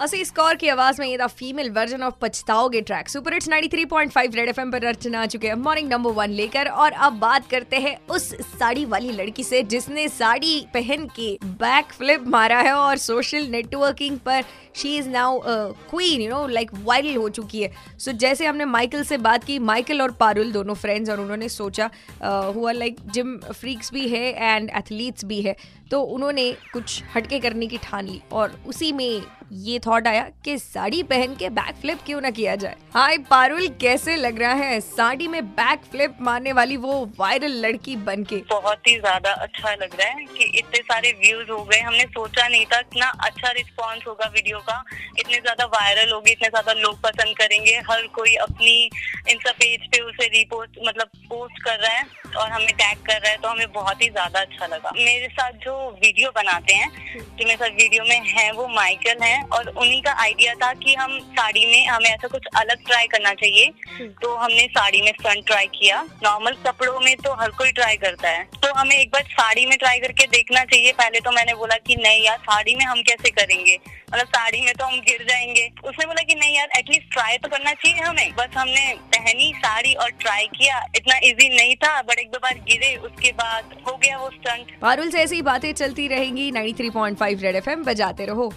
असी स्कोर की आवाज़ में ये था female version of Pachtaoge track super hits 93.5 red FM पर रचना आ चुके हैं. मॉर्निंग नंबर वन लेकर और अब बात करते हैं उस साड़ी वाली लड़की से जिसने साड़ी पहन के बैक फ्लिप मारा है और सोशल नेटवर्किंग पर she is now queen you know like viral हो चुकी है. सो so, जैसे हमने माइकल से बात की माइकल और पारुल दोनों फ्रेंड्स और उन्होंने सोचा हुआ लाइक जिम फ्रीक्स भी है एंड एथलीट्स भी है. तो उन्होंने कुछ हटके करने की ठान ली और उसी में ये थॉट आया कि साड़ी पहन के बैक फ्लिप क्यों ना किया जाए? हाय पारुल, कैसे लग रहा है? साड़ी में बैक फ्लिप मारने वाली वो वायरल लड़की बन के। बहुत ही ज़्यादा अच्छा लग रहा है कि इतने सारे व्यूज़ हो गए। हमने सोचा नहीं था इतना अच्छा रिस्पॉन्स होगा वीडियो का। इतने ज़्यादा वायरल होगी, इतने ज़्यादा लोग पसंद करेंगे। हर कोई अपनी इंस्टा पेज पे उसे रिपोस्ट मतलब पोस्ट कर रहा है और हमें टैग कर रहा है तो हमें बहुत ही ज़्यादा अच्छा लगा। मेरे साथ जो वीडियो बनाते हैं, जो मेरे साथ वीडियो में है, वो माइकल है। और उन्हीं का आइडिया था कि हम साड़ी में हमें ऐसा कुछ अलग ट्राई करना चाहिए। तो हमने साड़ी में फ्रंट ट्राई किया। नॉर्मल कपड़ों में तो हर कोई ट्राई करता है। तो हमें एक बार साड़ी में ट्राई करके देखना चाहिए। पहले तो मैंने बोला कि नहीं यार साड़ी में हम कैसे करेंगे? मतलब साड़ी में तो हम गिर जाएँगे। उसने बोला कि नहीं यार एटलीस्ट ट्राई तो करना चाहिए हमें। बस हमने पहनी साड़ी और ट्राई किया। इतना इजी नहीं था बट एक दो बार गिरे उसके बाद हो गया वो स्टंट पारुल से ऐसी बातें चलती रहेंगी। 93.5 रेड एफएम बजाते रहो।